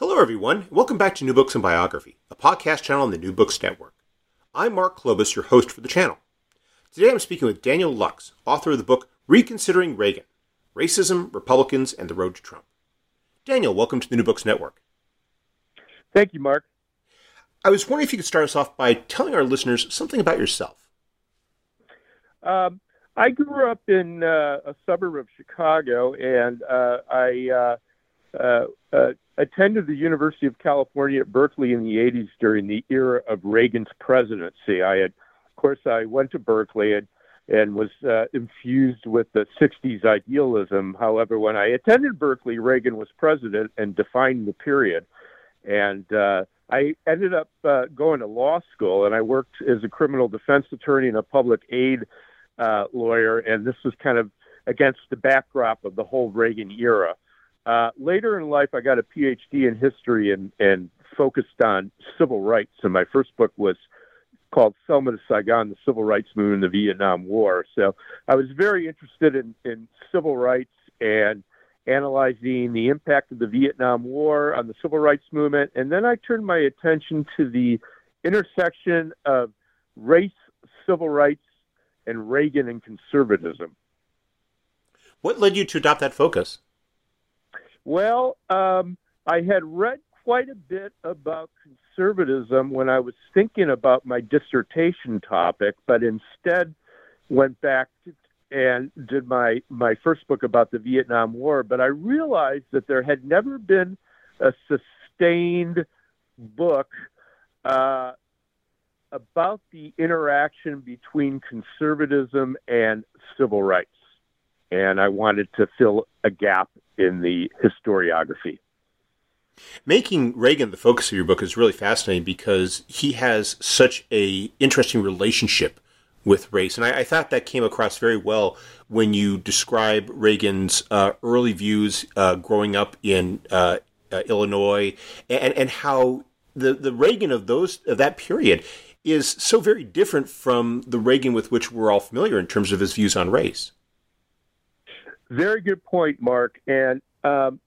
Hello, everyone. Welcome back to New Books and Biography, a podcast channel on the New Books Network. I'm Mark Klobas, your host for the channel. Today I'm speaking with Daniel Lucks, author of the book Reconsidering Reagan Racism, Republicans, and the Road to Trump. Daniel, welcome to the New Books Network. Thank you, Mark. I was wondering if you could start us off by telling our listeners something about yourself. Um, I grew up in uh, a suburb of Chicago, and uh, I uh, uh, uh, attended the University of California at Berkeley in the 80s during the era of Reagan's presidency. I had, of course, I went to Berkeley and, and was uh, infused with the 60s idealism. However, when I attended Berkeley, Reagan was president and defined the period. And uh, I ended up uh, going to law school, and I worked as a criminal defense attorney and a public aid uh, lawyer. And this was kind of against the backdrop of the whole Reagan era. Uh, later in life, I got a PhD in history and, and focused on civil rights. And my first book was called Selma to Saigon, the Civil Rights Movement in the Vietnam War. So I was very interested in, in civil rights and analyzing the impact of the Vietnam War on the civil rights movement. And then I turned my attention to the intersection of race, civil rights, and Reagan and conservatism. What led you to adopt that focus? Well, um, I had read quite a bit about conservatism when I was thinking about my dissertation topic, but instead went back and did my, my first book about the Vietnam War. But I realized that there had never been a sustained book uh, about the interaction between conservatism and civil rights. And I wanted to fill a gap in the historiography. Making Reagan the focus of your book is really fascinating because he has such a interesting relationship with race, and I, I thought that came across very well when you describe Reagan's uh, early views uh, growing up in uh, uh Illinois, and and how the the Reagan of those of that period is so very different from the Reagan with which we're all familiar in terms of his views on race. Very good point, Mark. And um,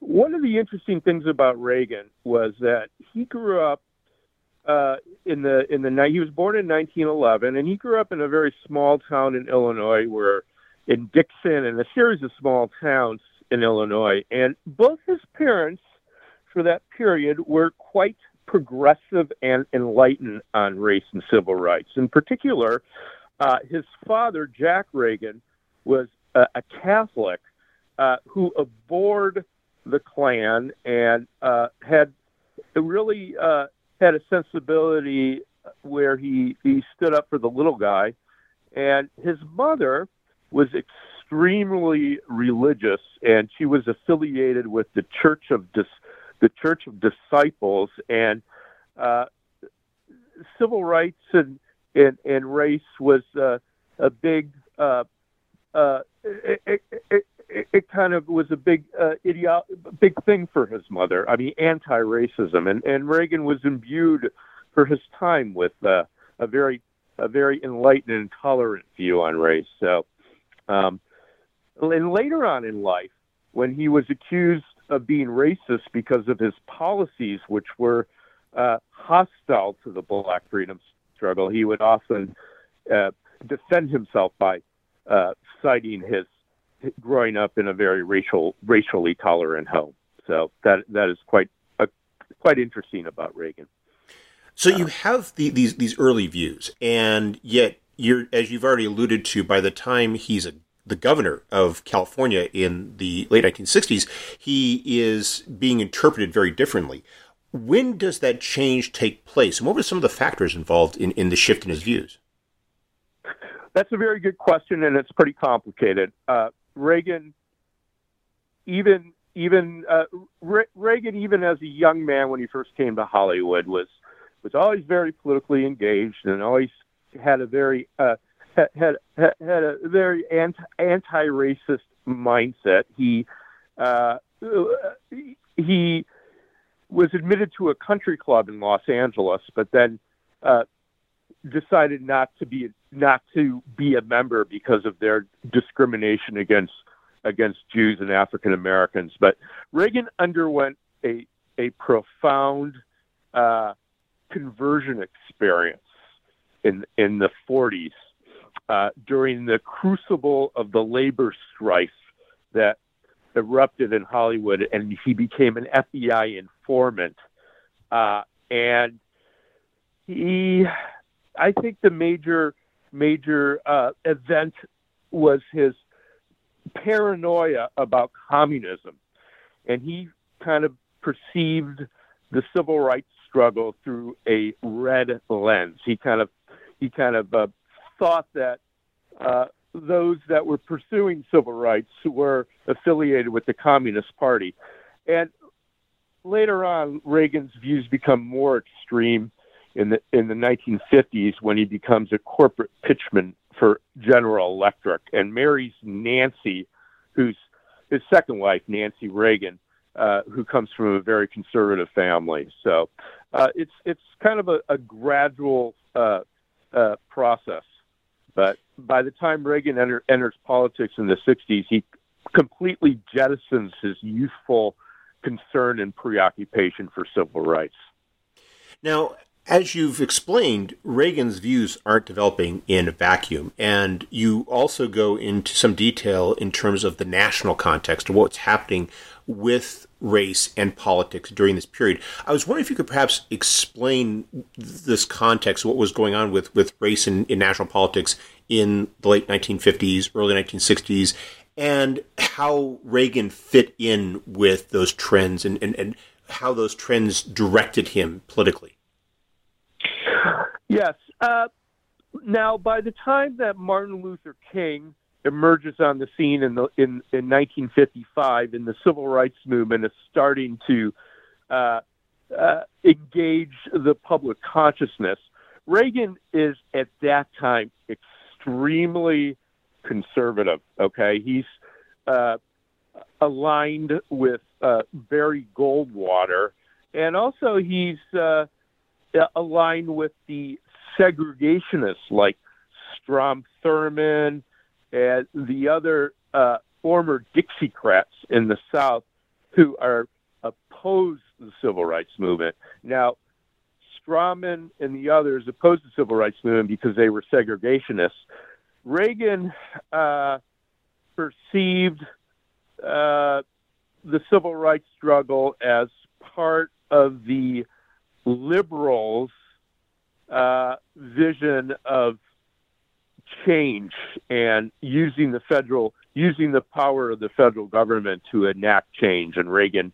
one of the interesting things about Reagan was that he grew up uh, in the in the he was born in 1911, and he grew up in a very small town in Illinois, where in Dixon and a series of small towns in Illinois, and both his parents for that period were quite progressive and enlightened on race and civil rights. In particular, uh, his father, Jack Reagan, was a, a Catholic uh, who abhorred the Klan and uh, had really uh, had a sensibility where he he stood up for the little guy, and his mother was extremely religious, and she was affiliated with the Church of Dis- the Church of Disciples, and uh, civil rights and and, and race was uh, a big uh, uh, it, it, it, it, kind of was a big uh, big thing for his mother. I mean, anti-racism, and and Reagan was imbued for his time with uh, a very a very enlightened and tolerant view on race. So, um, and later on in life, when he was accused of being racist because of his policies, which were uh, hostile to the Black freedom struggle, he would often uh, defend himself by uh, citing his growing up in a very racial, racially tolerant home. So that that is quite uh, quite interesting about Reagan. So you have the, these these early views, and yet you're as you've already alluded to. By the time he's a, the governor of California in the late 1960s, he is being interpreted very differently. When does that change take place, and what were some of the factors involved in, in the shift in his views? That's a very good question, and it's pretty complicated. Uh, Reagan, even even uh, Re- Reagan, even as a young man when he first came to Hollywood, was was always very politically engaged and always had a very uh, had, had had a very anti anti racist mindset. He uh, he was admitted to a country club in Los Angeles, but then uh, decided not to be not to be a member because of their discrimination against against Jews and African Americans. But Reagan underwent a a profound uh, conversion experience in in the 40s uh, during the crucible of the labor strife that erupted in Hollywood, and he became an FBI informant. Uh, and he, I think, the major major uh, event was his paranoia about communism, and he kind of perceived the civil rights struggle through a red lens. He kind of he kind of uh, thought that uh, those that were pursuing civil rights were affiliated with the Communist Party. And later on, Reagan's views become more extreme in the in the 1950s when he becomes a corporate pitchman for General Electric and marries Nancy, who's his second wife, Nancy Reagan, uh, who comes from a very conservative family. So uh, it's it's kind of a, a gradual uh, uh, process. But by the time Reagan enter, enters politics in the 60s, he completely jettisons his youthful concern and preoccupation for civil rights. Now, as you've explained, Reagan's views aren't developing in a vacuum, and you also go into some detail in terms of the national context of what's happening with race and politics during this period. I was wondering if you could perhaps explain this context, what was going on with, with race in, in national politics in the late 1950s, early 1960s, and how Reagan fit in with those trends and, and, and how those trends directed him politically. Yes. Uh, now, by the time that Martin Luther King emerges on the scene in the in, in 1955, and the civil rights movement is starting to uh, uh, engage the public consciousness. Reagan is at that time extremely conservative. Okay, he's uh, aligned with uh, Barry Goldwater, and also he's uh, aligned with the segregationists like Strom Thurmond and the other uh, former Dixiecrats in the South who are opposed to the civil rights movement. Now, Strawman and the others opposed the civil rights movement because they were segregationists. Reagan uh, perceived uh, the civil rights struggle as part of the liberals' uh, vision of change and using the federal using the power of the federal government to enact change. And Reagan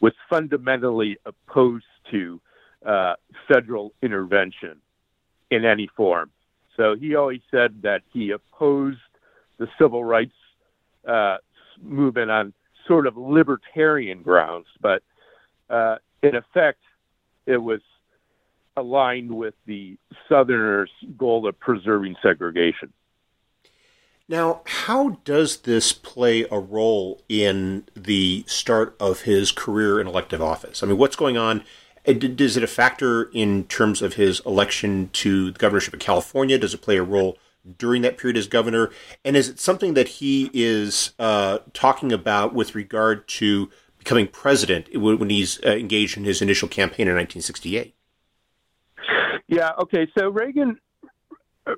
was fundamentally opposed to uh, federal intervention in any form. So he always said that he opposed the civil rights uh, movement on sort of libertarian grounds, but uh, in effect, it was aligned with the Southerners' goal of preserving segregation. Now, how does this play a role in the start of his career in elective office? I mean, what's going on? Is it a factor in terms of his election to the governorship of California? Does it play a role during that period as governor? And is it something that he is uh, talking about with regard to becoming president when he's uh, engaged in his initial campaign in 1968? Yeah. Okay. So Reagan,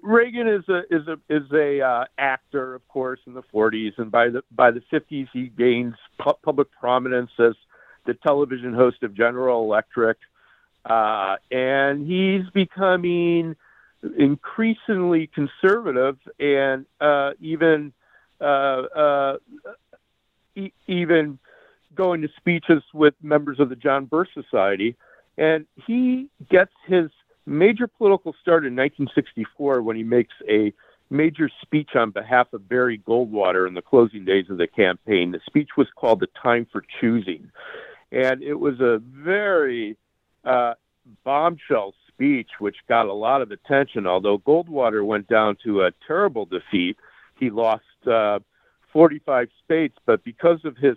Reagan is a is a is a uh, actor, of course, in the 40s, and by the by the 50s he gains pu- public prominence as the television host of General Electric, uh, and he's becoming increasingly conservative and uh, even uh, uh, e- even going to speeches with members of the John Birch Society. And he gets his major political start in 1964 when he makes a major speech on behalf of Barry Goldwater in the closing days of the campaign. The speech was called The Time for Choosing. And it was a very uh, bombshell speech, which got a lot of attention, although Goldwater went down to a terrible defeat. He lost uh, 45 states, but because of his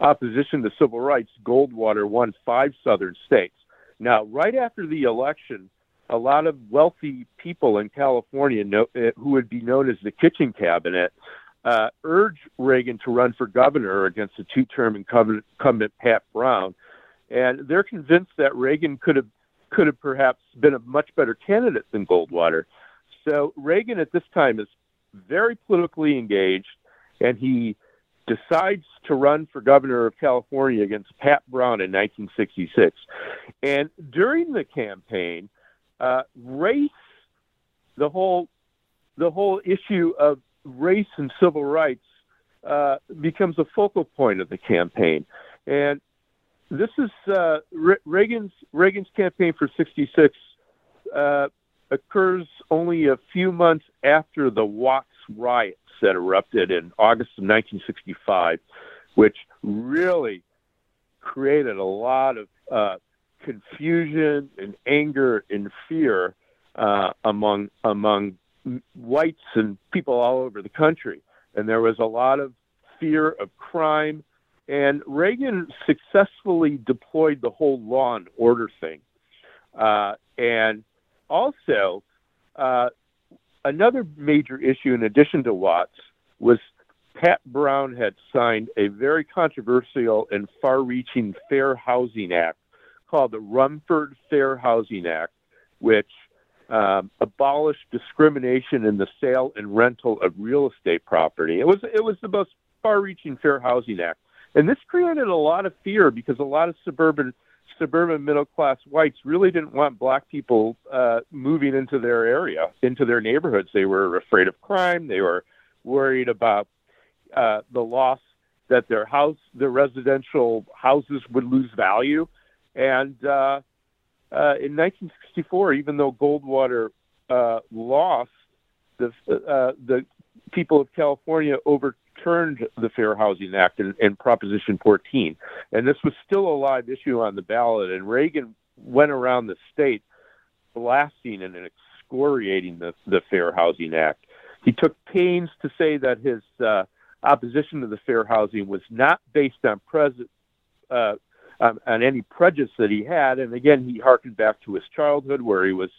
opposition to civil rights, Goldwater won five southern states. Now, right after the election, a lot of wealthy people in California know, uh, who would be known as the kitchen cabinet uh, urged Reagan to run for governor against the two-term incumbent, incumbent Pat Brown, and they're convinced that Reagan could have could have perhaps been a much better candidate than Goldwater. So Reagan at this time is very politically engaged, and he decides to run for governor of California against Pat Brown in 1966. And during the campaign, uh, race, the whole the whole issue of race and civil rights uh, becomes a focal point of the campaign. And this is uh, Re- Reagan's Reagan's campaign for '66 uh, occurs only a few months after the Watts riots that erupted in August of 1965, which really created a lot of uh, confusion and anger and fear uh, among among whites and people all over the country, and there was a lot of fear of crime. And Reagan successfully deployed the whole law and order thing, uh, and also uh, another major issue, in addition to Watts, was Pat Brown had signed a very controversial and far-reaching Fair Housing Act called the Rumford Fair Housing Act, which um, abolished discrimination in the sale and rental of real estate property. It was it was the most far-reaching Fair Housing Act, and this created a lot of fear because a lot of suburban suburban middle-class whites really didn't want black people uh, moving into their area, into their neighborhoods. They were afraid of crime. They were worried about uh, the loss that their house, their residential houses would lose value. And uh, uh, in 1964, even though Goldwater uh, lost, the uh, the people of California overturned the Fair Housing Act in Proposition 14, and this was still a live issue on the ballot. And Reagan went around the state blasting and excoriating the, the Fair Housing Act. He took pains to say that his uh, opposition to the fair housing was not based on present uh, um, on any prejudice that he had. And again, he harkened back to his childhood, where he was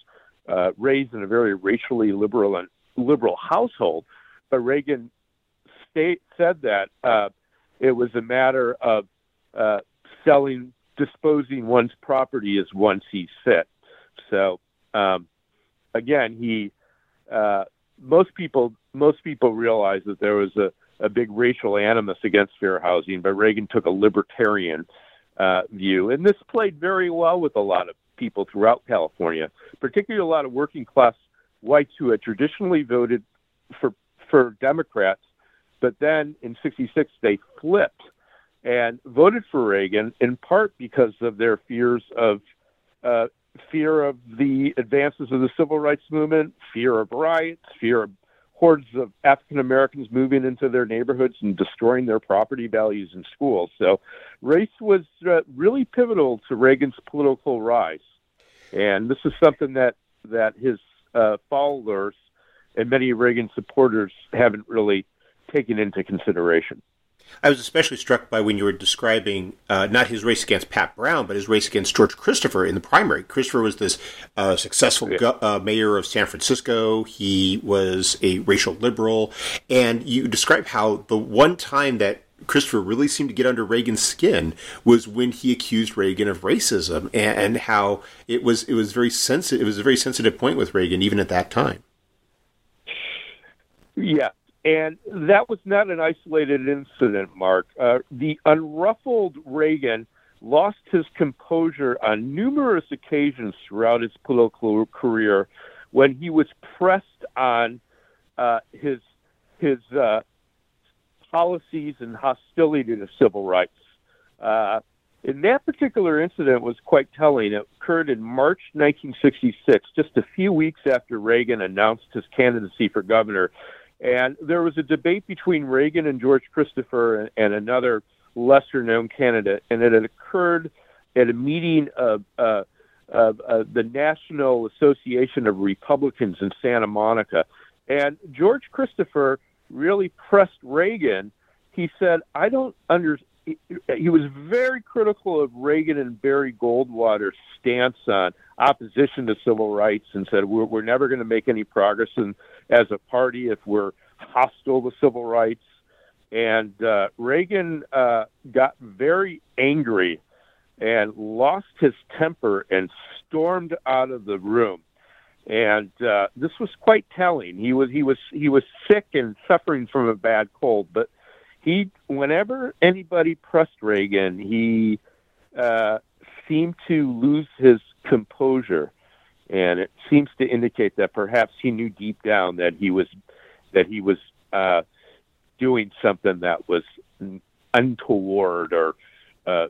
uh, raised in a very racially liberal and liberal household. But Reagan state, said that uh, it was a matter of uh, selling, disposing one's property as one sees fit. So um, again, he uh, most people most people realize that there was a, a big racial animus against fair housing, but Reagan took a libertarian uh, view. And this played very well with a lot of people throughout California, particularly a lot of working class whites who had traditionally voted for for Democrats, but then in '66 they flipped and voted for Reagan in part because of their fears of uh, fear of the advances of the civil rights movement, fear of riots, fear of hordes of African Americans moving into their neighborhoods and destroying their property values and schools. So race was uh, really pivotal to Reagan's political rise. And this is something that, that his uh, followers and many Reagan supporters haven't really taken into consideration. I was especially struck by when you were describing uh, not his race against Pat Brown, but his race against George Christopher in the primary. Christopher was this uh, successful yeah. go- uh, mayor of San Francisco. He was a racial liberal. And you describe how the one time that Christopher really seemed to get under Reagan's skin was when he accused Reagan of racism and, and how it was it was very sensitive it was a very sensitive point with Reagan even at that time. Yeah, and that was not an isolated incident, Mark. Uh, the unruffled Reagan lost his composure on numerous occasions throughout his political career when he was pressed on uh, his his uh, policies and hostility to civil rights. Uh, and that particular incident was quite telling. It occurred in March 1966, just a few weeks after Reagan announced his candidacy for governor. And there was a debate between Reagan and George Christopher and, another lesser known candidate, and it had occurred at a meeting of, uh, of uh, the National Association of Republicans in Santa Monica. And George Christopher really pressed Reagan. He said, I don't understand. He was very critical of Reagan and Barry Goldwater's stance on opposition to civil rights and said, We're, we're never going to make any progress in, as a party if we're hostile to civil rights. And uh, Reagan uh, got very angry and lost his temper and stormed out of the room and uh, this was quite telling. He was he was he was sick and suffering from a bad cold, but he whenever anybody pressed Reagan, he uh, seemed to lose his composure, and it seems to indicate that perhaps he knew deep down that he was that he was uh, doing something that was untoward or uh,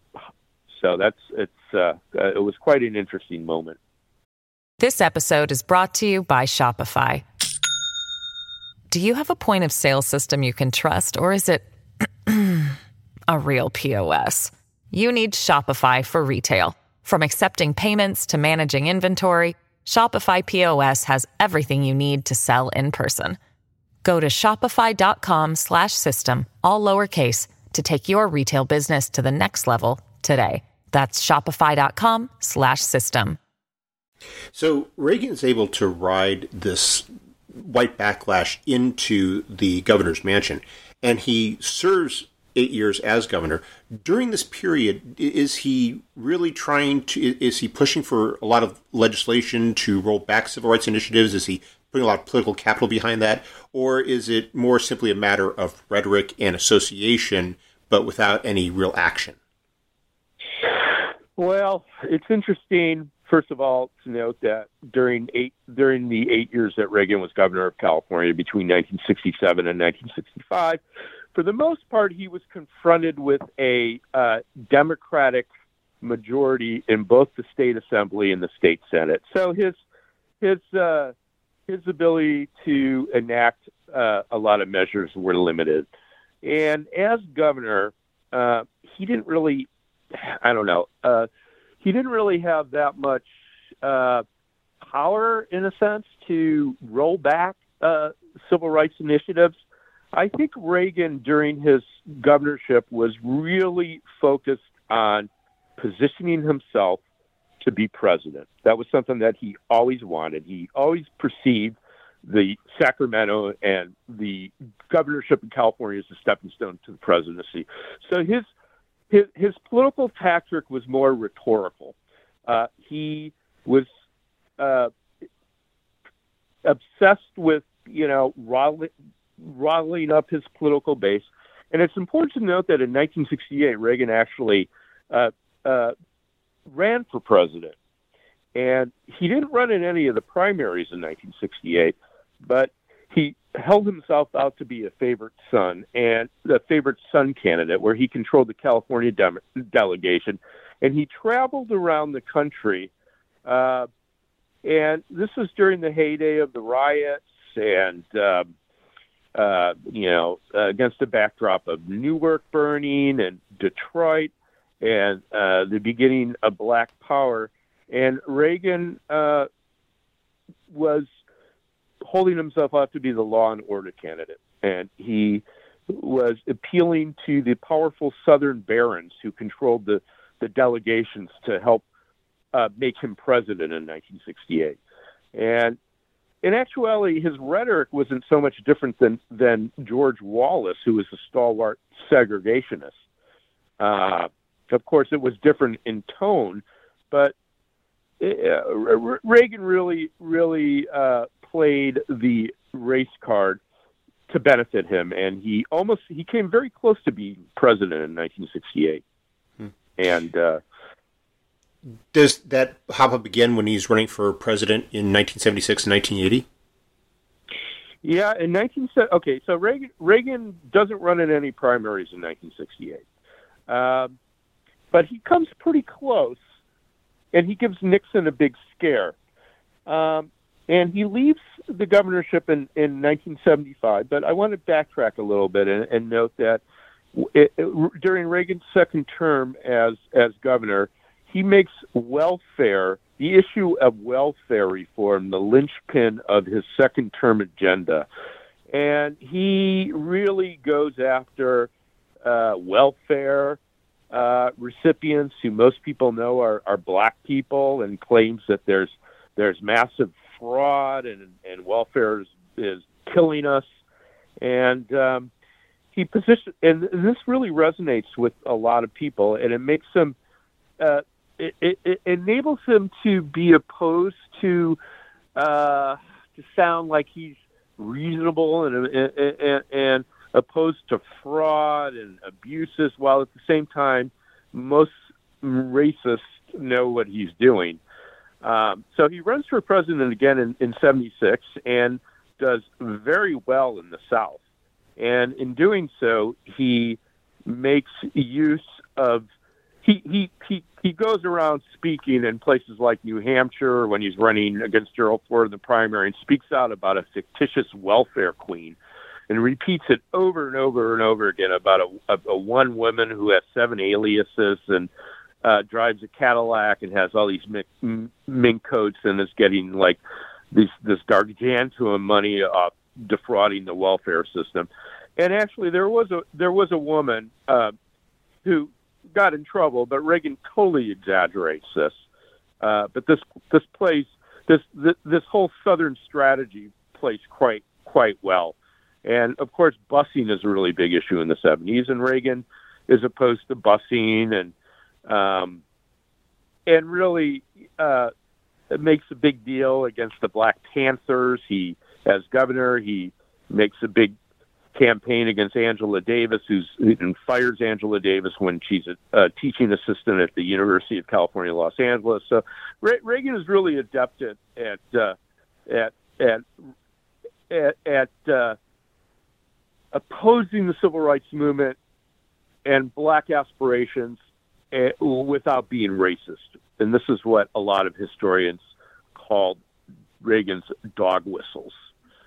so that's it's uh, uh, it was quite an interesting moment. This episode is brought to you by Shopify. Do you have a point of sale system you can trust, or is it a real POS? You need Shopify for retail. From accepting payments to managing inventory, Shopify POS has everything you need to sell in person. Go to shopify.com/system all lowercase to take your retail business to the next level today. That's shopify.com/system. So Reagan is able to ride this white backlash into the governor's mansion, and he serves eight years as governor. During this period, is he really trying to? Is he pushing for a lot of legislation to roll back civil rights initiatives? Is he putting a lot of political capital behind that, or is it more simply a matter of rhetoric and association, but without any real action? Well, it's interesting First of all, to note that during eight during the eight years that Reagan was governor of California between 1967 and 1965, for the most part, he was confronted with a uh, Democratic majority in both the state assembly and the state senate. So his his uh, his ability to enact uh, a lot of measures were limited. And as governor, uh, he didn't really, I don't know, uh, he didn't really have that much uh, power, in a sense, to roll back uh, civil rights initiatives. I think Reagan, during his governorship, was really focused on positioning himself to be president. That was something that he always wanted. He always perceived the Sacramento and the governorship in California as a stepping stone to the presidency. So his his, his political tactic was more rhetorical. Uh, he was uh, obsessed with, you know, riling, up his political base. And it's important to note that in 1968, Reagan actually uh, uh, ran for president. And he didn't run in any of the primaries in 1968, but he held himself out to be a favorite son and the favorite son candidate, where he controlled the California de- delegation, and he traveled around the country. Uh, and this was during the heyday of the riots, and uh, uh, you know, uh, against the backdrop of Newark burning and Detroit, and uh, the beginning of Black Power. And Reagan uh, was holding himself out to be the law and order candidate, and he was appealing to the powerful Southern barons who controlled the, the delegations to help uh, make him president in 1968. And in actuality, his rhetoric wasn't so much different than, than George Wallace, who was a stalwart segregationist. Uh, of course, it was different in tone, but it, uh, Reagan really, really uh, played the race card to benefit him, and he almost he came very close to being president in 1968. Hmm. And uh, does that hop up again when he's running for president in 1976 and 1980? Yeah, in 19 okay, so Reagan Reagan doesn't run in any primaries in 1968, um, but he comes pretty close, and he gives Nixon a big scare, um, and he leaves the governorship in in 1975. But I want to backtrack a little bit and, and note that it, it, during Reagan's second term as as governor, he makes welfare the issue of welfare reform the linchpin of his second term agenda. And he really goes after uh, welfare uh, recipients who most people know are, are black people and claims that there's there's massive fraud and, and welfare is, is killing us. And um, he position and this really resonates with a lot of people, and it makes them uh, it, it, enables him to be opposed to uh, to sound like he's reasonable and, and, and, and opposed to fraud and abuses, while at the same time most racists know what he's doing. Um, so he runs for president again in, in 76 and does very well in the South. And in doing so, he makes use of he, he, he, he goes around speaking in places like New Hampshire when he's running against Gerald Ford in the primary and speaks out about a fictitious welfare queen and repeats it over and over and over again about a, a, a one woman who has seven aliases and uh, drives a Cadillac and has all these mink, mink coats and is getting like this this gargantuan money off defrauding the welfare system. And actually, there was a there was a woman uh, who got in trouble, but Reagan totally exaggerates this. Uh, but this this plays this, this this whole Southern strategy plays quite quite well. And of course, busing is a really big issue in the 70s, and Reagan is opposed to busing, and um, and really uh, makes a big deal against the Black Panthers. He, as governor, he makes a big campaign against Angela Davis, who's and fires Angela Davis when she's a, a teaching assistant at the University of California, Los Angeles. So Re- Reagan is really adept at at uh, at at at, at uh, opposing the civil rights movement and black aspirations uh, without being racist. And this is what a lot of historians called Reagan's dog whistles.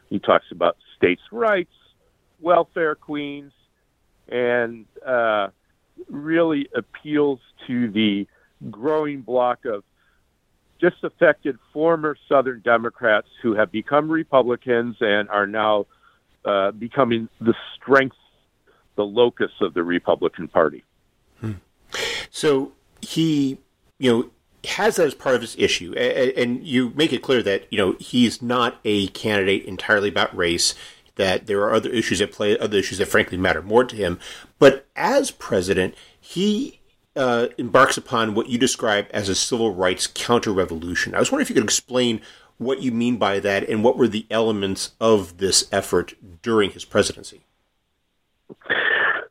He talks about states' rights, welfare queens and uh, really appeals to the growing block of disaffected former Southern Democrats who have become Republicans and are now uh, becoming the strength, the locus of the Republican Party. Hmm. So he, you know, has that as part of his issue, and you make it clear that you know he's not a candidate entirely about race that there are other issues at play, other issues that frankly matter more to him. But as president, he uh, embarks upon what you describe as a civil rights counter revolution. I was wondering if you could explain what you mean by that and what were the elements of this effort during his presidency.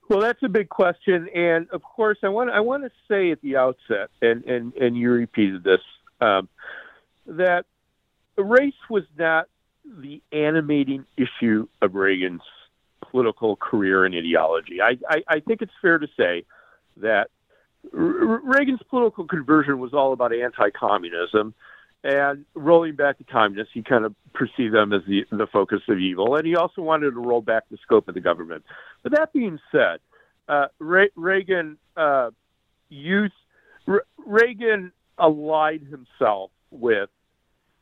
Well, that's a big question, and of course, I want I want to say at the outset, and and and you repeated this, um, that race was not the animating issue of Reagan's political career and ideology. I, I, I think it's fair to say that R- Reagan's political conversion was all about anti-communism, and rolling back the communists, he kind of perceived them as the the focus of evil, and he also wanted to roll back the scope of the government. But that being said, uh, Re- Reagan uh, used Re- Reagan allied himself with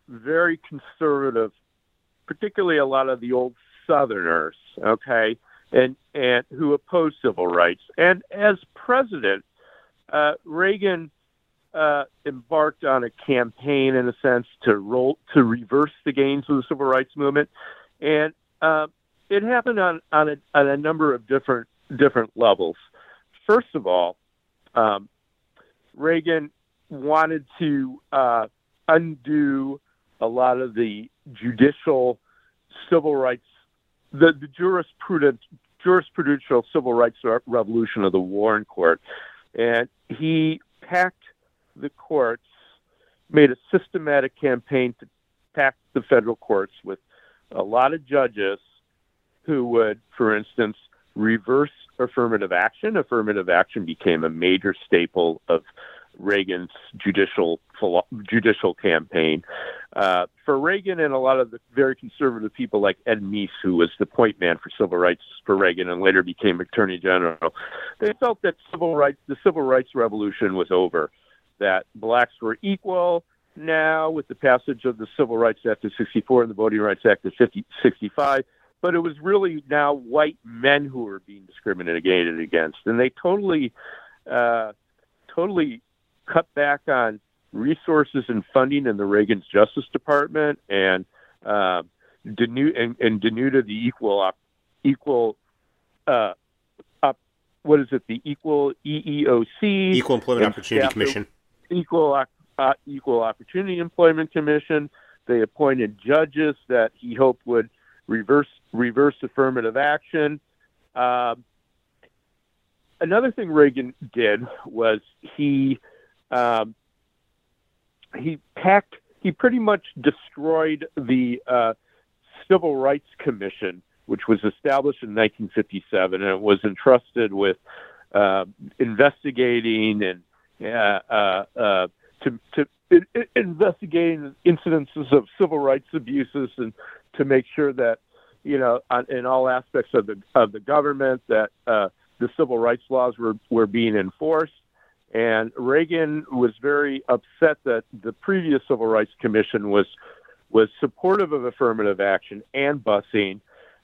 very conservative particularly a lot of the old Southerners, okay, and and who opposed civil rights. And as president, uh, Reagan uh, embarked on a campaign, in a sense, to roll to reverse the gains of the civil rights movement, and uh, it happened on on a, on a number of different different levels. First of all, um, Reagan wanted to uh, undo a lot of the judicial civil rights, the, the jurisprudent, jurisprudential civil rights revolution of the Warren Court. and he packed the courts, made a systematic campaign to pack the federal courts with a lot of judges who would, for instance, reverse affirmative action. Affirmative action became a major staple of Reagan's judicial judicial campaign. Uh, for Reagan and a lot of the very conservative people like Ed Meese, who was the point man for civil rights for Reagan and later became Attorney General, they felt that civil rights, the civil rights revolution was over, that blacks were equal. Now, with the passage of the Civil Rights Act of 64 and the Voting Rights Act of 50, 65, but it was really now white men who were being discriminated against, and they totally, uh, totally cut back on resources and funding in the Reagan's Justice Department and uh, denude and, and denuded the equal op, equal uh, up, what is it? The equal EEOC Equal Employment Opportunity Commission. Equal uh, equal opportunity employment commission. They appointed judges that he hoped would reverse reverse affirmative action. Um, another thing Reagan did was he um, he packed, he pretty much destroyed the uh, Civil Rights Commission, which was established in 1957, and it was entrusted with uh, investigating and uh, uh, uh to, to investigating incidences of civil rights abuses and to make sure that you know on, in all aspects of the of the government that uh, the civil rights laws were were being enforced and Reagan was very upset that the previous Civil Rights Commission was was supportive of affirmative action and busing,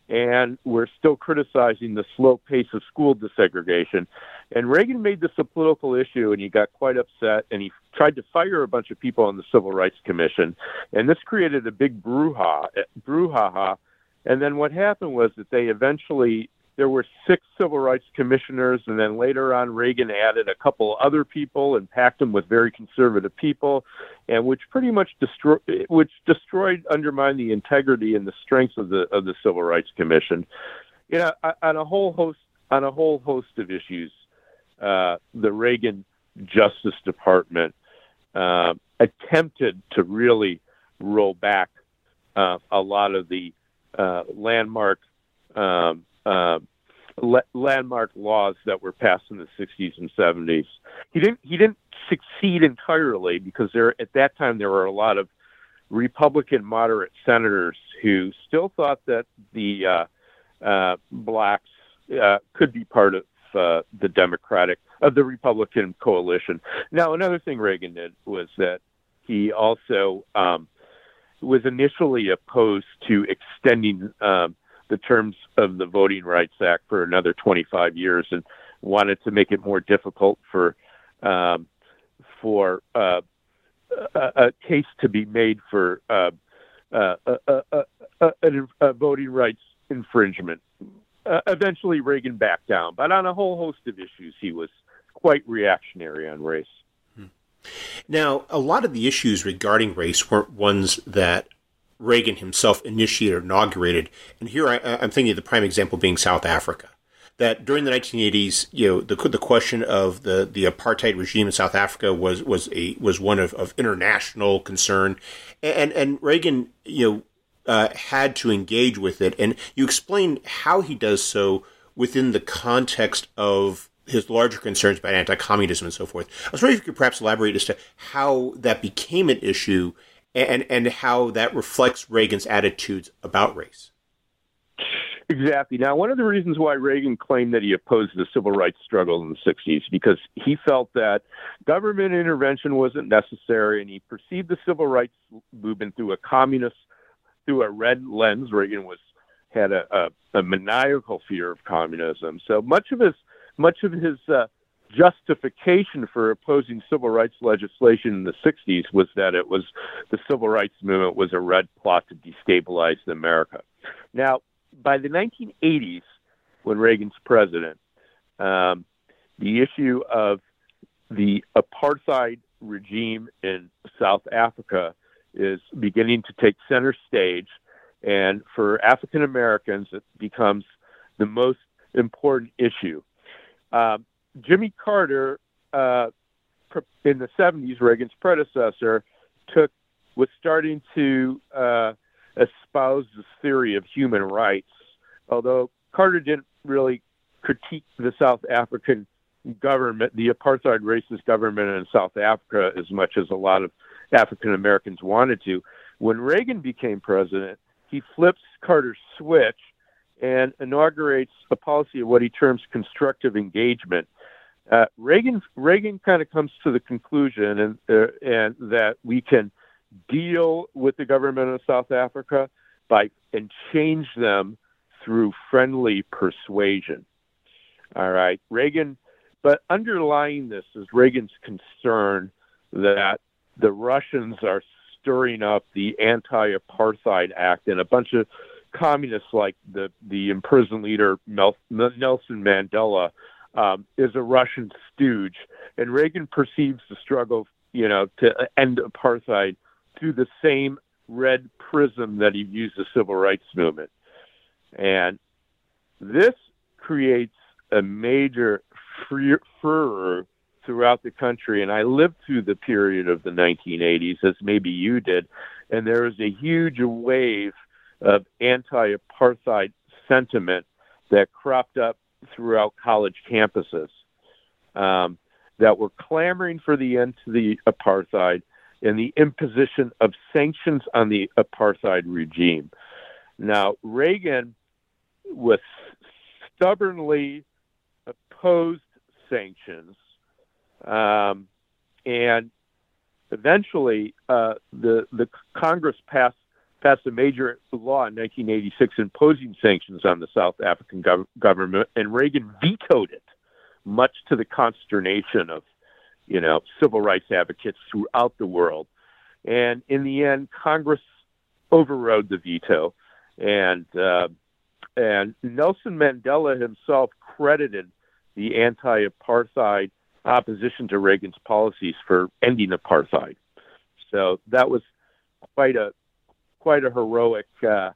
and we're still criticizing the slow pace of school desegregation. And Reagan made this a political issue, and he got quite upset, and he tried to fire a bunch of people on the Civil Rights Commission, and this created a big brouhaha. Eh, brouhaha. And then what happened was that they eventually there were six civil rights commissioners, and then later on, Reagan added a couple other people and packed them with very conservative people, and which pretty much destroyed, which destroyed, undermined the integrity and the strength of the of the Civil Rights Commission. You know, on a whole host on a whole host of issues, uh, the Reagan Justice Department uh, attempted to really roll back uh, a lot of the uh, landmark um, uh, landmark laws that were passed in the 60s and 70s. He didn't he didn't succeed entirely because there at that time there were a lot of Republican moderate senators who still thought that the uh, uh, blacks uh, could be part of uh, the Democratic of the Republican coalition. Now, another thing Reagan did was that he also um, was initially opposed to extending um, the terms of the Voting Rights Act for another 25 years and wanted to make it more difficult for um, for uh, a, a, case to be made for uh, uh, a, voting rights infringement. Uh, eventually, Reagan backed down, but on a whole host of issues, he was quite reactionary on race. Hmm. Now, a lot of the issues regarding race weren't ones that Reagan himself initiated or inaugurated. And here I, am thinking of the prime example being South Africa. That during the 1980s, you know, the the question of the, the apartheid regime in South Africa was was a was one of, of international concern, and and Reagan, you know, uh, had to engage with it. And you explain how he does so within the context of his larger concerns about anti-communism and so forth. I was wondering if you could perhaps elaborate as to how that became an issue and and how that reflects Reagan's attitudes about race. Exactly. Now, one of the reasons why Reagan claimed that he opposed the civil rights struggle in the 60s because he felt that government intervention wasn't necessary and he perceived the civil rights movement through a communist through a red lens. Reagan was had a, a, a maniacal fear of communism. So much of his much of his uh, justification for opposing civil rights legislation in the 60s was that it was the civil rights movement was a red plot to destabilize America. Now, by the 1980s, when Reagan's president, um, the issue of the apartheid regime in South Africa is beginning to take center stage. And for African Americans, it becomes the most important issue. Um, Jimmy Carter uh, in the 70s, Reagan's predecessor took was starting to uh, espouse this theory of human rights, although Carter didn't really critique the South African government, the apartheid racist government in South Africa, as much as a lot of African Americans wanted to. When Reagan became president, he flips Carter's switch and inaugurates a policy of what he terms constructive engagement. Uh, Reagan Reagan kind of comes to the conclusion and uh, and that we can deal with the government of South Africa by and change them through friendly persuasion. All right, Reagan, but underlying this is Reagan's concern that the Russians are stirring up the Anti-Apartheid Act and a bunch of communists like the the imprisoned leader Nelson Mandela um, is a Russian stooge, and Reagan perceives the struggle, you know, to end apartheid through the same red prism that he views the civil rights movement, and this creates a major furor throughout the country. And I lived through the period of the 1980s, as maybe you did, and there was a huge wave of anti-apartheid sentiment that cropped up throughout college campuses um, that were clamoring for the end to the apartheid and the imposition of sanctions on the apartheid regime. Now, Reagan was stubbornly opposed sanctions, um, and eventually uh, the the Congress passed passed a major law in 1986 imposing sanctions on the South African gov- government, and Reagan vetoed it, much to the consternation of, you know, civil rights advocates throughout the world. And in the end, Congress overrode the veto, and uh, and Nelson Mandela himself credited the anti-apartheid opposition to Reagan's policies for ending apartheid. So that was quite a quite a heroic uh,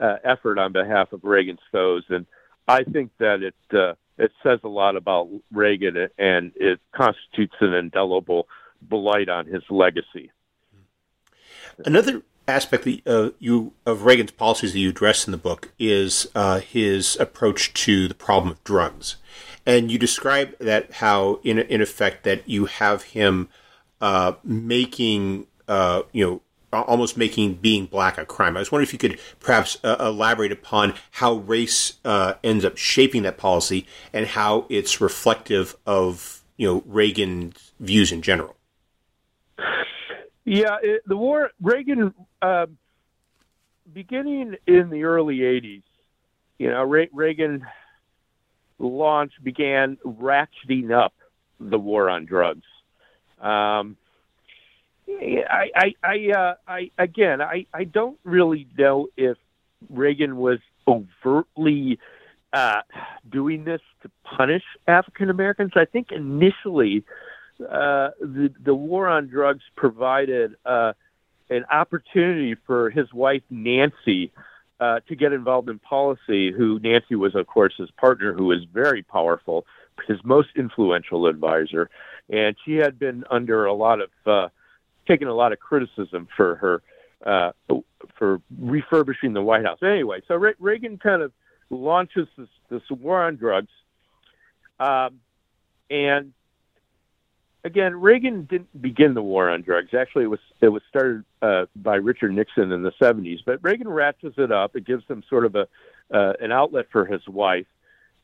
uh, effort on behalf of Reagan's foes, and I think that it uh, it says a lot about Reagan, and it constitutes an indelible blight on his legacy. Another aspect that, uh, you of Reagan's policies that you address in the book is uh, his approach to the problem of drugs, and you describe that how in in effect that you have him uh, making uh, you know almost making being black a crime. I was wondering if you could perhaps uh, elaborate upon how race uh, ends up shaping that policy and how it's reflective of you know Reagan's views in general. Yeah, it, the war Reagan uh, beginning in the early '80s. You know, Re- Reagan launch began ratcheting up the war on drugs. Um, I, I, I, uh, I again, I, I don't really know if Reagan was overtly uh, doing this to punish African Americans. I think initially uh, the the war on drugs provided uh, an opportunity for his wife Nancy uh, to get involved in policy. Who Nancy was, of course, his partner, who was very powerful, his most influential advisor, and she had been under a lot of uh, taken a lot of criticism for her uh, for refurbishing the White House. Anyway, so Re- Reagan kind of launches this, this war on drugs, um, and again, Reagan didn't begin the war on drugs. Actually, it was it was started uh, by Richard Nixon in the '70s. But Reagan ratchets it up. It gives him sort of a uh, an outlet for his wife.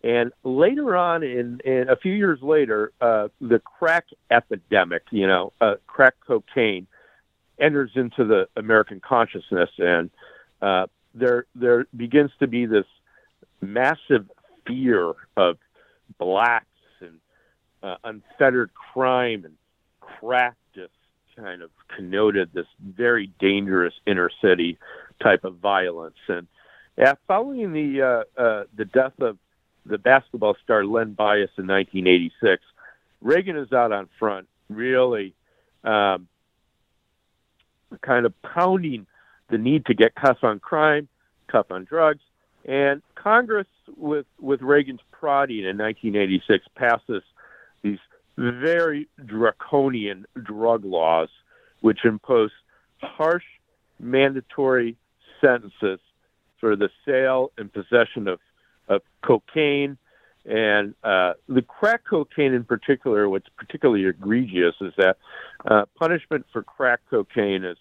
And later on, in, in a few years later, uh, the crack epidemic, you know, uh, crack cocaine, enters into the American consciousness, and uh, there there begins to be this massive fear of blacks and uh, unfettered crime and crack just kind of connoted this very dangerous inner city type of violence. And following the uh, uh, the death of the basketball star Len Bias in 1986. Reagan is out on front, really um, kind of pounding the need to get cuffs on crime, tough on drugs, and Congress, with with Reagan's prodding in 1986, passes these very draconian drug laws, which impose harsh mandatory sentences for the sale and possession of, of cocaine. And uh, the crack cocaine in particular, what's particularly egregious is that uh, punishment for crack cocaine is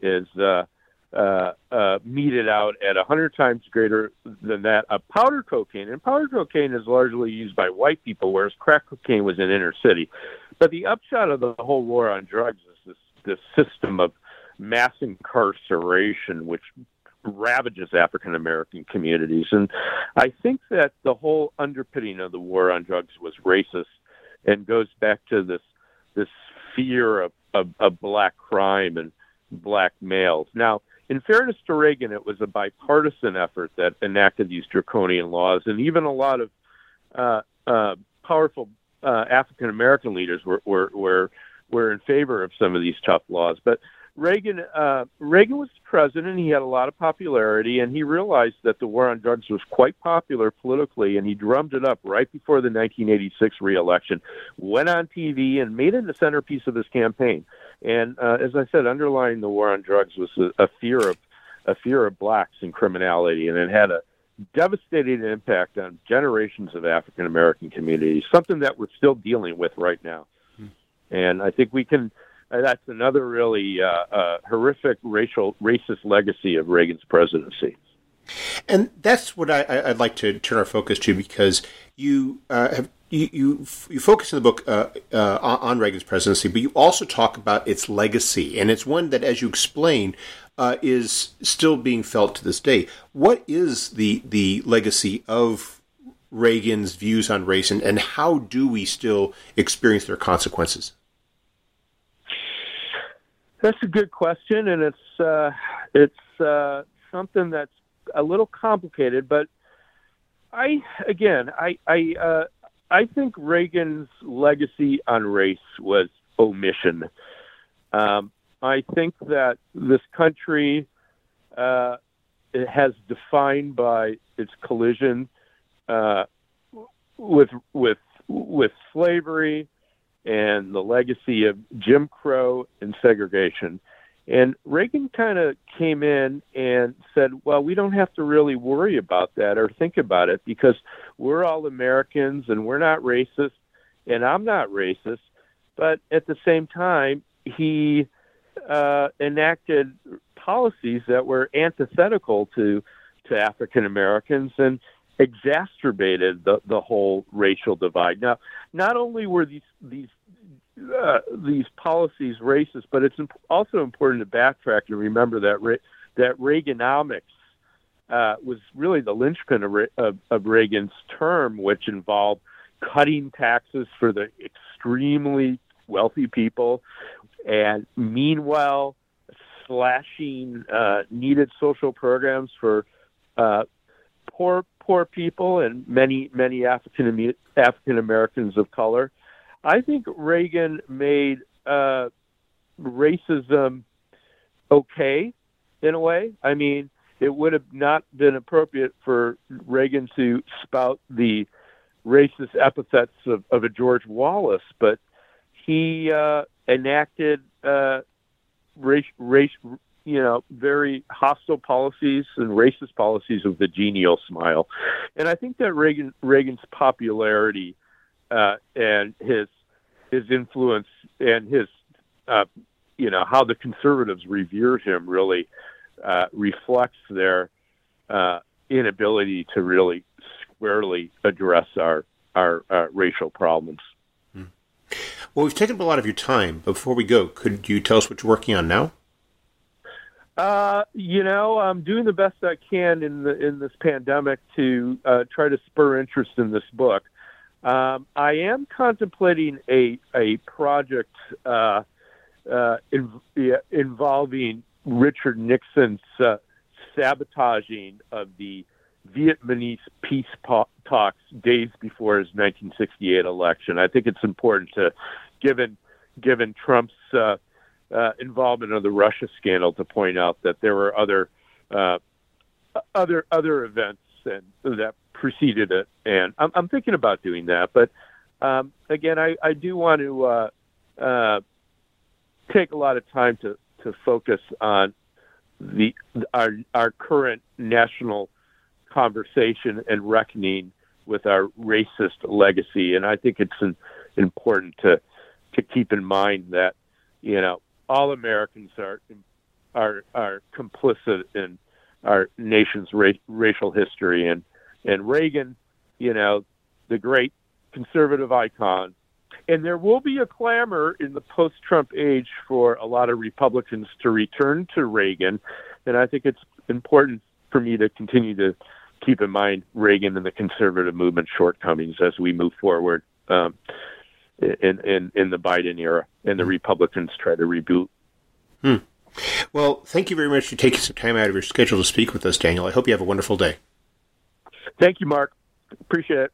is uh, uh, uh, meted out at a hundred times greater than that of powder cocaine. And powder cocaine is largely used by white people, whereas crack cocaine was in inner city. But the upshot of the whole war on drugs is this this system of mass incarceration, which ravages African American communities. And I think that the whole underpinning of the war on drugs was racist and goes back to this this fear of, of, of black crime and black males. Now, in fairness to Reagan, it was a bipartisan effort that enacted these draconian laws, and even a lot of uh, uh, powerful uh, African American leaders were, were were were in favor of some of these tough laws. But Reagan uh, Reagan was president. He had a lot of popularity, and he realized that the war on drugs was quite popular politically, and he drummed it up right before the 1986 reelection. Went on TV and made it the centerpiece of his campaign. And uh, as I said, underlying the war on drugs was a, a fear of a fear of blacks and criminality, and it had a devastating impact on generations of African American communities. Something that we're still dealing with right now. Hmm. And I think we can that's another really uh, uh, horrific racial racist legacy of Reagan's presidency. And that's what I, would like to turn our focus to because you uh, have you, you, you focus in the book uh, uh, on Reagan's presidency, but you also talk about its legacy, and it's one that, as you explain, is still being felt to this day. What is the the legacy of Reagan's views on race, and, and how do we still experience their consequences? That's a good question, and it's uh, it's uh, something that's a little complicated. But I again, I I uh, I think Reagan's legacy on race was omission. Um, I think that this country uh, it has defined by its collision uh, with with with slavery and the legacy of Jim Crow and segregation. And Reagan kind of came in and said, well, we don't have to really worry about that or think about it because we're all Americans and we're not racist, and I'm not racist. But at the same time, he uh, enacted policies that were antithetical to to African Americans and exacerbated the the whole racial divide. Now, not only were these these uh, these policies racist, but it's imp- also important to backtrack and remember that Re- that Reaganomics uh, was really the linchpin of, Re- of, of Reagan's term, which involved cutting taxes for the extremely wealthy people, and meanwhile slashing uh, needed social programs for uh, poor poor people and many many African African Americans of color. I think Reagan made uh, racism okay in a way. I mean, it would have not been appropriate for Reagan to spout the racist epithets of, of a George Wallace, but he uh, enacted uh, race, race, you know, very hostile policies and racist policies with the genial smile. And I think that Reagan Reagan's popularity uh, and his his influence and his uh, you know how the conservatives revered him really uh, reflects their uh, inability to really squarely address our our uh, racial problems. Hmm. Well, we've taken up a lot of your time. Before we go, could you tell us what you're working on now? Uh, you know, I'm doing the best I can in the in this pandemic to uh, try to spur interest in this book. Um, I am contemplating a a project uh, uh, in, involving Richard Nixon's uh, sabotaging of the Vietnamese peace po- talks days before his 1968 election. I think it's important to, given given Trump's uh, uh, involvement of the Russia scandal to point out that there were other uh, other other events and that preceded it. And I'm, I'm thinking about doing that, but um, again, I, I do want to uh, uh, take a lot of time to, to focus on the our our current national conversation and reckoning with our racist legacy, and I think it's an, important to to keep in mind that you know all Americans are are are complicit in our nation's ra- racial history, and and Reagan, you know, the great conservative icon. And there will be a clamor in the post Trump age for a lot of Republicans to return to Reagan. And I think it's important for me to continue to keep in mind Reagan and the conservative movement shortcomings as we move forward um, in, in, in the Biden era and the Republicans try to reboot. Hmm. Well, thank you very much for taking some time out of your schedule to speak with us, Daniel. I hope you have a wonderful day. Thank you, Mark. Appreciate it.